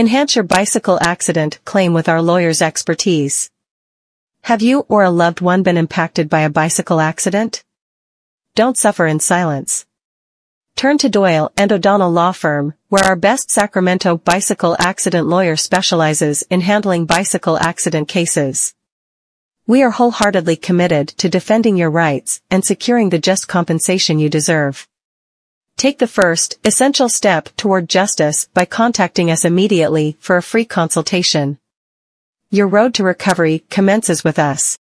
Enhance your bicycle accident claim with our lawyer's expertise. Have you or a loved one been impacted by a bicycle accident? Don't suffer in silence. Turn to Doyle and O'Donnell Law Firm, where our best Sacramento bicycle accident lawyer specializes in handling bicycle accident cases. We are wholeheartedly committed to defending your rights and securing the just compensation you deserve. Take the first, essential step toward justice by contacting us immediately for a free consultation. Your road to recovery commences with us.